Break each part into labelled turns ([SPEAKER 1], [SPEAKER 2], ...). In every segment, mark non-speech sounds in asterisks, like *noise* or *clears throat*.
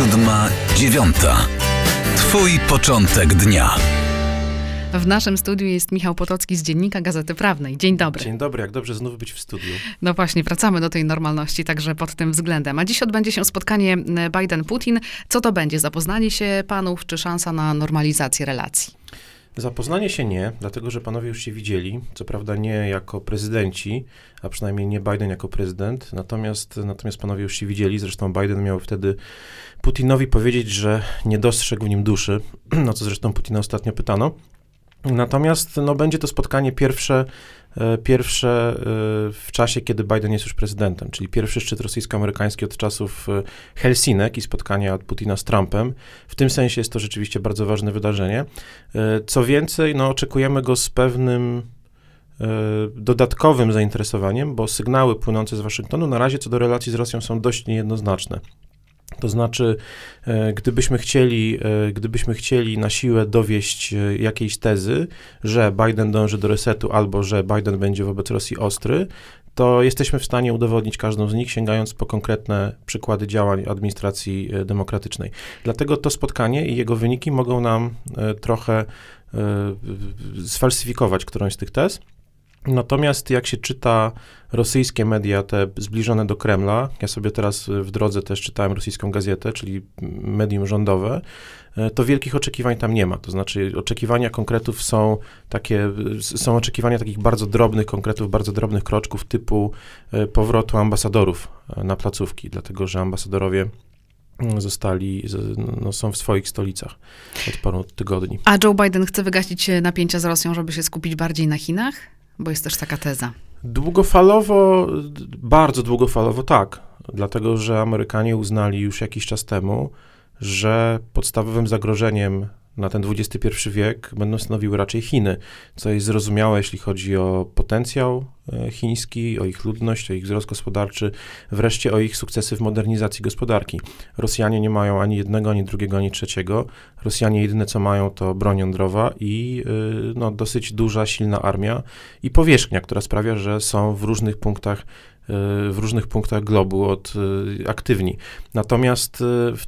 [SPEAKER 1] siódma, dziewiąta. Twój początek dnia.
[SPEAKER 2] W naszym studiu jest Michał Potocki z Dziennika Gazety Prawnej. Dzień dobry.
[SPEAKER 3] Dzień dobry, jak dobrze znów być w studiu.
[SPEAKER 2] No właśnie, wracamy do tej normalności także pod tym względem. A dziś odbędzie się spotkanie Biden-Putin. Co to będzie? Zapoznanie się panów, czy szansa na normalizację relacji?
[SPEAKER 3] Zapoznanie się nie, dlatego że panowie już się widzieli, co prawda nie jako prezydenci, a przynajmniej nie Biden jako prezydent, natomiast, natomiast panowie już się widzieli, zresztą Biden miał wtedy Putinowi powiedzieć, że nie dostrzegł w nim duszy, *clears throat* no co zresztą Putina ostatnio pytano. Natomiast no, będzie to spotkanie pierwsze, e, pierwsze e, w czasie, kiedy Biden jest już prezydentem, czyli pierwszy szczyt rosyjsko-amerykański od czasów e, Helsinek i spotkania Putina z Trumpem. W tym sensie jest to rzeczywiście bardzo ważne wydarzenie. Co więcej, no, oczekujemy go z pewnym dodatkowym zainteresowaniem, bo sygnały płynące z Waszyngtonu na razie co do relacji z Rosją są dość niejednoznaczne. To znaczy, e, gdybyśmy chcieli, e, gdybyśmy chcieli na siłę dowieść e, jakiejś tezy, że Biden dąży do resetu albo że Biden będzie wobec Rosji ostry, to jesteśmy w stanie udowodnić każdą z nich, sięgając po konkretne przykłady działań administracji demokratycznej. Dlatego to spotkanie i jego wyniki mogą nam trochę sfalsyfikować którąś z tych tez. Natomiast jak się czyta rosyjskie media, te zbliżone do Kremla, ja sobie teraz w drodze też czytałem rosyjską gazetę, czyli medium rządowe, e, to wielkich oczekiwań tam nie ma. To znaczy oczekiwania konkretów są takie, są oczekiwania takich bardzo drobnych konkretów, bardzo drobnych kroczków typu e, powrotu ambasadorów e, na placówki, dlatego że ambasadorowie mm, zostali, no, są w swoich stolicach od paru tygodni.
[SPEAKER 2] A Joe Biden chce wygasić napięcia z Rosją, żeby się skupić bardziej na Chinach? Bo jest też taka teza.
[SPEAKER 3] Długofalowo, bardzo długofalowo tak, dlatego że Amerykanie uznali już jakiś czas temu, że podstawowym zagrożeniem na ten XXI wiek będą stanowiły raczej Chiny, co jest zrozumiałe, jeśli chodzi o potencjał e, chiński, o ich ludność, o ich wzrost gospodarczy, wreszcie o ich sukcesy w modernizacji gospodarki. Rosjanie nie mają ani jednego, ani drugiego, ani trzeciego. Rosjanie jedyne co mają to broń jądrowa i y, no, dosyć duża, silna armia i powierzchnia, która sprawia, że są w różnych punktach w różnych punktach globu od y, aktywni. Natomiast, y,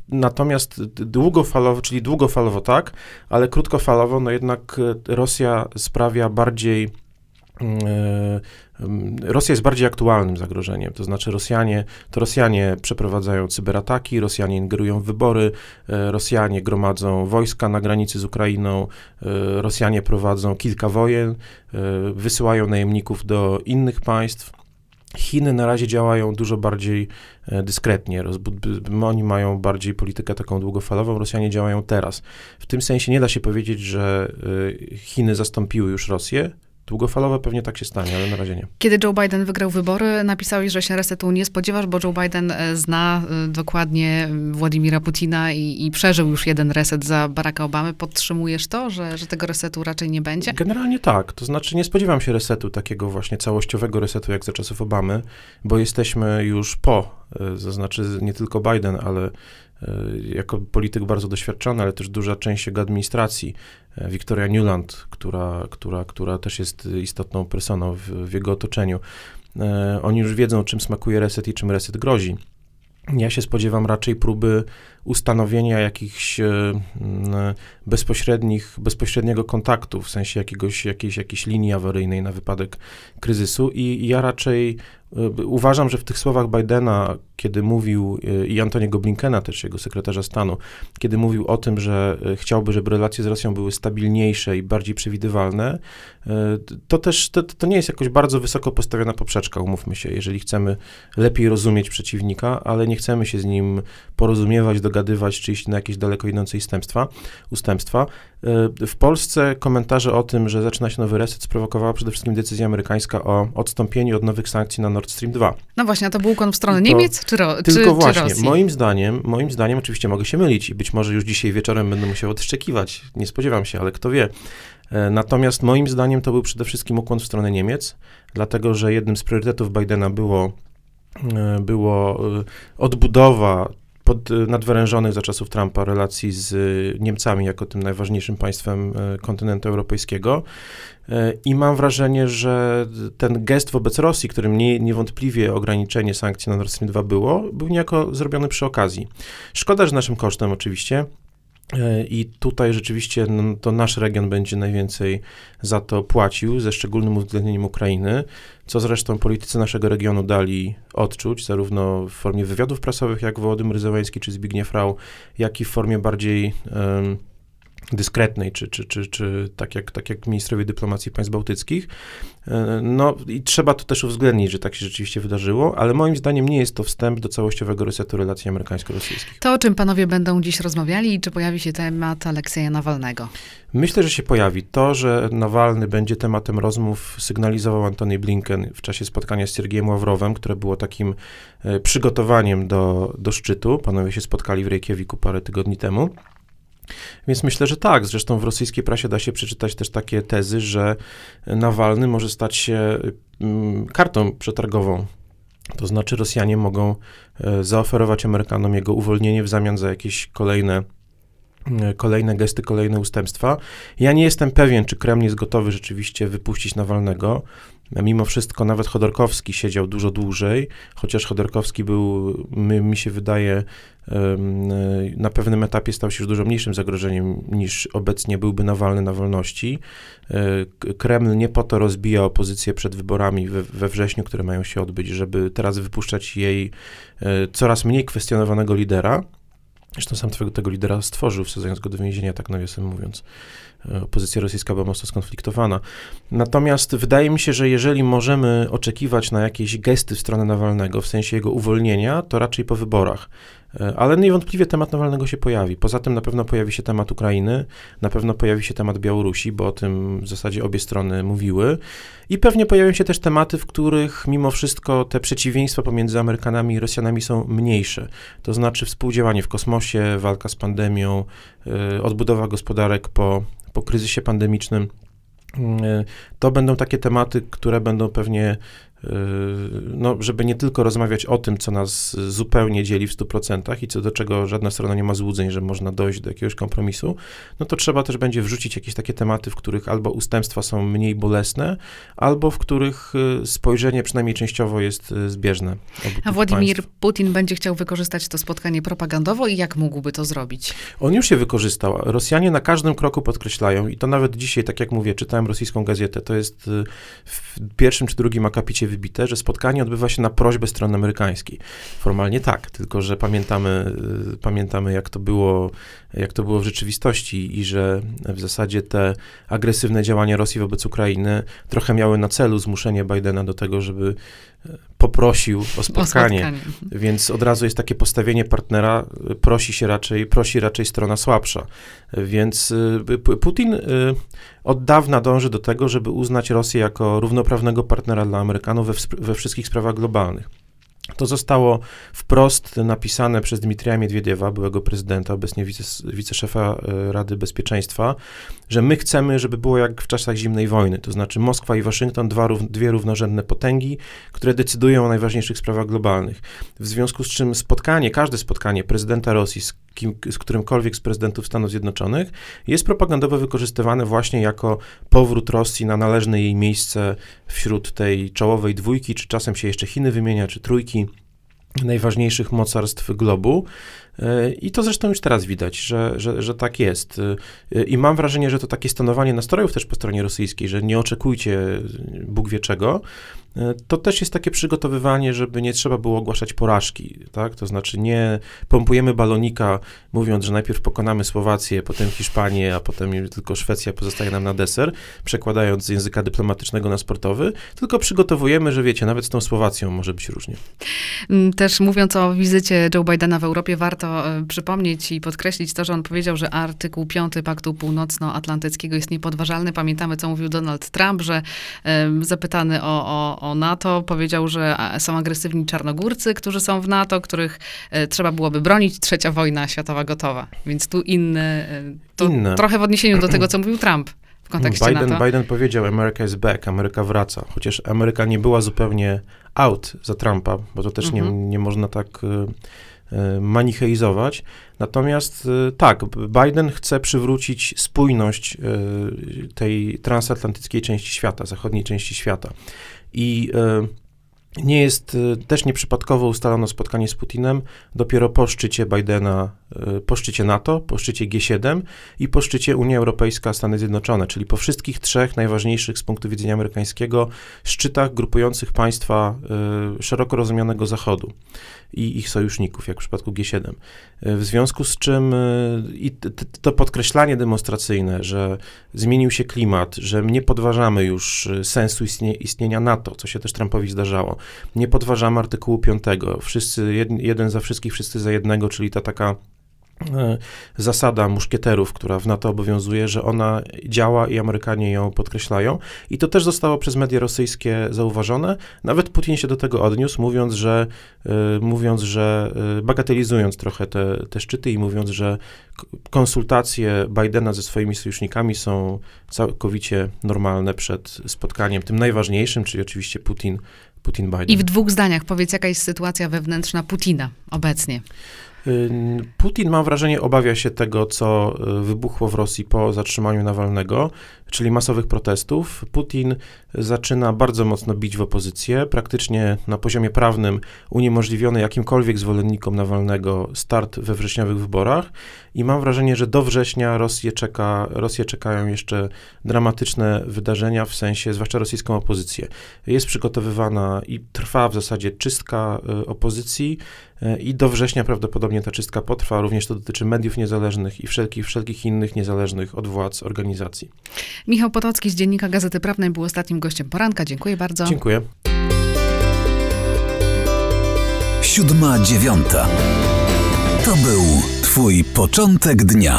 [SPEAKER 3] natomiast długofalowo, czyli długofalowo tak, ale krótkofalowo, no jednak y, Rosja sprawia bardziej Rosja jest bardziej aktualnym zagrożeniem, to znaczy Rosjanie, to Rosjanie przeprowadzają cyberataki, Rosjanie ingerują w wybory, Rosjanie gromadzą wojska na granicy z Ukrainą, Rosjanie prowadzą kilka wojen, wysyłają najemników do innych państw. Chiny na razie działają dużo bardziej e, dyskretnie. Oni mają bardziej politykę taką długofalową, Rosjanie działają teraz. W tym sensie nie da się powiedzieć, że e, Chiny zastąpiły już Rosję. Długofalowo pewnie tak się stanie, ale na razie nie.
[SPEAKER 2] Kiedy Joe Biden wygrał wybory, napisałeś, że się resetu nie spodziewasz, bo Joe Biden e, zna dokładnie Władimira Putina i, i przeżył już jeden reset za Baracka Obamy. Podtrzymujesz to, że, że tego resetu raczej nie będzie?
[SPEAKER 3] Generalnie tak. To znaczy nie spodziewam się resetu, takiego właśnie całościowego resetu jak za czasów Obamy, bo jesteśmy już po, e, to znaczy nie tylko Biden, ale e, jako polityk bardzo doświadczony, ale też duża część jego administracji, Victoria Newland, która, która, która też jest istotną personą w, w jego otoczeniu. Oni już wiedzą, czym smakuje reset i czym reset grozi. Ja się spodziewam raczej próby ustanowienia jakichś e, bezpośrednich, bezpośredniego kontaktu, w sensie jakiegoś, jakiejś, jakiejś linii awaryjnej na wypadek kryzysu. I ja raczej e, uważam, że w tych słowach Bidena, kiedy mówił e, i Antoniego Blinkena, też jego sekretarza stanu, kiedy mówił o tym, że chciałby, żeby relacje z Rosją były stabilniejsze i bardziej przewidywalne, to też to, to nie jest jakoś bardzo wysoko postawiona poprzeczka, umówmy się, jeżeli chcemy lepiej rozumieć przeciwnika, ale nie chcemy się z nim porozumiewać, dogadywać, czy iść na jakieś daleko idące ustępstwa. ustępstwa. E, w Polsce komentarze o tym, że zaczyna się nowy reset, sprowokowała przede wszystkim decyzja amerykańska o odstąpieniu od nowych sankcji na Nord Stream 2.
[SPEAKER 2] No właśnie, a to był ukłon w stronę to Niemiec czy, ro,
[SPEAKER 3] Tylko
[SPEAKER 2] czy,
[SPEAKER 3] właśnie,
[SPEAKER 2] czy Rosji?
[SPEAKER 3] moim zdaniem, moim zdaniem, oczywiście mogę się mylić i być może już dzisiaj wieczorem będę musiał odszczekiwać, nie spodziewam się, ale kto wie. E, natomiast moim zdaniem to był przede wszystkim ukłon w stronę Niemiec, dlatego że jednym z priorytetów Bidena było, e, było odbudowa pod, nadwyrężonych za czasów Trumpa relacji z Niemcami jako tym najważniejszym państwem kontynentu europejskiego. I mam wrażenie, że ten gest wobec Rosji, którym nie, niewątpliwie ograniczenie sankcji na Nord Stream 2 było, był niejako zrobiony przy okazji. Szkoda, że naszym kosztem oczywiście, I tutaj rzeczywiście no, to nasz region będzie najwięcej za to płacił, ze szczególnym uwzględnieniem Ukrainy, co zresztą politycy naszego regionu dali odczuć, zarówno w formie wywiadów prasowych, jak Wołodymyr Zełański czy Zbigniew Rau, jak i w formie bardziej dyskretnej, czy, czy, czy, czy tak, jak, tak jak ministrowie dyplomacji państw bałtyckich. E, no i trzeba to też uwzględnić, że tak się rzeczywiście wydarzyło, ale moim zdaniem nie jest to wstęp do całościowego resetu relacji amerykańsko-rosyjskich.
[SPEAKER 2] To, o czym panowie będą dziś rozmawiali i czy pojawi się temat Aleksieja Nawalnego?
[SPEAKER 3] Myślę, że się pojawi. To, że Nawalny będzie tematem rozmów, sygnalizował Antony Blinken w czasie spotkania z Siergiejem Ławrowem, które było takim e, przygotowaniem do, do szczytu. Panowie się spotkali w Reykjaviku parę tygodni temu. Więc myślę, że tak. Zresztą w rosyjskiej prasie da się przeczytać też takie tezy, że Nawalny może stać się mm, kartą przetargową. To znaczy Rosjanie mogą e, zaoferować Amerykanom jego uwolnienie w zamian za jakieś kolejne kolejne gesty, kolejne ustępstwa. Ja nie jestem pewien, czy Kreml jest gotowy rzeczywiście wypuścić Nawalnego. Mimo wszystko nawet Chodorkowski siedział dużo dłużej, chociaż Chodorkowski był, mi, mi się wydaje, na pewnym etapie stał się już dużo mniejszym zagrożeniem niż obecnie byłby Nawalny na wolności. E, Kreml nie po to rozbija opozycję przed wyborami we, we wrześniu, które mają się odbyć, żeby teraz wypuszczać jej e, coraz mniej kwestionowanego lidera. Zresztą sam tego, tego lidera stworzył, wsadzając go do więzienia, tak nawiasem mówiąc. Opozycja rosyjska była mocno skonfliktowana. Natomiast wydaje mi się, że jeżeli możemy oczekiwać na jakieś gesty w stronę Nawalnego, w sensie jego uwolnienia, to raczej po wyborach. E, ale niewątpliwie temat Nawalnego się pojawi. Poza tym na pewno pojawi się temat Ukrainy, na pewno pojawi się temat Białorusi, bo o tym w zasadzie obie strony mówiły. I pewnie pojawią się też tematy, w których mimo wszystko te przeciwieństwa pomiędzy Amerykanami i Rosjanami są mniejsze. To znaczy współdziałanie w kosmosie, walka z pandemią, e, odbudowa gospodarek po, po kryzysie pandemicznym. E, to będą takie tematy, które będą pewnie no, żeby nie tylko rozmawiać o tym, co nas zupełnie dzieli w 100% i co do czego żadna strona nie ma złudzeń, że można dojść do jakiegoś kompromisu, no to trzeba też będzie wrzucić jakieś takie tematy, w których albo ustępstwa są mniej bolesne, albo w których y, spojrzenie przynajmniej częściowo jest y, zbieżne.
[SPEAKER 2] A Władimir państw. Putin będzie chciał wykorzystać to spotkanie propagandowo i jak mógłby to zrobić?
[SPEAKER 3] On już się wykorzystał. Rosjanie na każdym kroku podkreślają i to nawet dzisiaj, tak jak mówię, czytałem rosyjską gazetę, to jest y, w pierwszym czy drugim akapicie wybite, że spotkanie odbywa się na prośbę strony amerykańskiej. Formalnie tak, tylko że pamiętamy, y, pamiętamy jak to było, jak to było w rzeczywistości i że w zasadzie te agresywne działania Rosji wobec Ukrainy trochę miały na celu zmuszenie Bidena do tego, żeby poprosił o spotkanie. O spotkanie. Mhm. Więc od razu jest takie postawienie partnera, prosi się raczej, prosi raczej strona słabsza. Więc y, Putin od dawna dąży do tego, żeby uznać Rosję jako równoprawnego partnera dla Amerykanów we, we wszystkich sprawach globalnych. To zostało wprost napisane przez Dmitrija Miedwiediewa, byłego prezydenta, obecnie wice, wiceszefa e, Rady Bezpieczeństwa, że my chcemy, żeby było jak w czasach zimnej wojny, to znaczy Moskwa i Waszyngton, dwa, dwie równorzędne potęgi, które decydują o najważniejszych sprawach globalnych. W związku z czym spotkanie, każde spotkanie prezydenta Rosji z kim, z którymkolwiek z prezydentów Stanów Zjednoczonych, jest propagandowo wykorzystywane właśnie jako powrót Rosji na należne jej miejsce wśród tej czołowej dwójki, czy czasem się jeszcze Chiny wymienia, czy trójki najważniejszych mocarstw globu. I to zresztą już teraz widać, że, że, że tak jest. I mam wrażenie, że to takie stanowanie nastrojów też po stronie rosyjskiej, że nie oczekujcie Bóg wie czego, to też jest takie przygotowywanie, żeby nie trzeba było ogłaszać porażki, tak? To znaczy nie pompujemy balonika, mówiąc, że najpierw pokonamy Słowację, potem Hiszpanię, a potem tylko Szwecja pozostaje nam na deser, przekładając z języka dyplomatycznego na sportowy, tylko przygotowujemy, że wiecie, nawet z tą Słowacją może być różnie.
[SPEAKER 2] Mm, też mówiąc o wizycie Joe Bidena w Europie, warto e, przypomnieć i podkreślić to, że on powiedział, że artykuł 5 Paktu Północnoatlantyckiego jest niepodważalny. Pamiętamy, co mówił Donald Trump, że zapytany o, o o NATO, powiedział, że są agresywni czarnogórcy, którzy są w NATO, których e, trzeba byłoby bronić. Trzecia wojna światowa gotowa. Więc tu inne, e, to inne. trochę w odniesieniu do tego, co mówił Trump. W kontekście
[SPEAKER 3] Biden,
[SPEAKER 2] NATO.
[SPEAKER 3] Biden powiedział, America is back, Ameryka wraca. Chociaż Ameryka nie była zupełnie out za Trumpa, bo to też mhm. nie, nie można tak e, manicheizować. Natomiast e, tak, Biden chce przywrócić spójność e, tej transatlantyckiej części świata, zachodniej części świata. I nie jest, też nieprzypadkowo ustalono spotkanie z Putinem dopiero po szczycie Bidena, po szczycie NATO, po szczycie G7 i po szczycie Unia Europejska, Stany Zjednoczone, czyli po wszystkich trzech najważniejszych z punktu widzenia amerykańskiego szczytach grupujących państwa szeroko rozumianego Zachodu i ich sojuszników, jak w przypadku G7. E, w związku z czym i to podkreślanie demonstracyjne, że zmienił się klimat, że nie podważamy już sensu istnienia NATO, co się też Trumpowi zdarzało, nie podważamy artykułu 5, wszyscy, jeden za wszystkich, wszyscy za jednego, czyli ta taka E, zasada muszkieterów, która w NATO obowiązuje, że ona działa i Amerykanie ją podkreślają. I to też zostało przez media rosyjskie zauważone. Nawet Putin się do tego odniósł, mówiąc, że, e, mówiąc, że e, bagatelizując trochę te, te szczyty i mówiąc, że konsultacje Bidena ze swoimi sojusznikami są całkowicie normalne przed spotkaniem, tym najważniejszym, czyli oczywiście Putin, Putin Biden.
[SPEAKER 2] I w dwóch zdaniach powiedz, jaka jest sytuacja wewnętrzna Putina obecnie?
[SPEAKER 3] Putin, mam wrażenie, obawia się tego, co y, wybuchło w Rosji po zatrzymaniu Nawalnego, czyli masowych protestów. Putin zaczyna bardzo mocno bić w opozycję, praktycznie na poziomie prawnym uniemożliwiony jakimkolwiek zwolennikom Nawalnego start we wrześniowych wyborach i mam wrażenie, że do września Rosję, czeka, Rosję czekają jeszcze dramatyczne wydarzenia, w sensie zwłaszcza rosyjską opozycję. Jest przygotowywana i trwa w zasadzie czystka y, opozycji y, i do września prawdopodobnie ta czystka potrwa, również to dotyczy mediów niezależnych i wszelkich, wszelkich innych niezależnych od władz organizacji.
[SPEAKER 2] Michał Potocki z Dziennika Gazety Prawnej był ostatnim gościem poranka. Dziękuję bardzo.
[SPEAKER 3] Dziękuję.
[SPEAKER 1] Siódma dziewiąta. To był Twój początek dnia.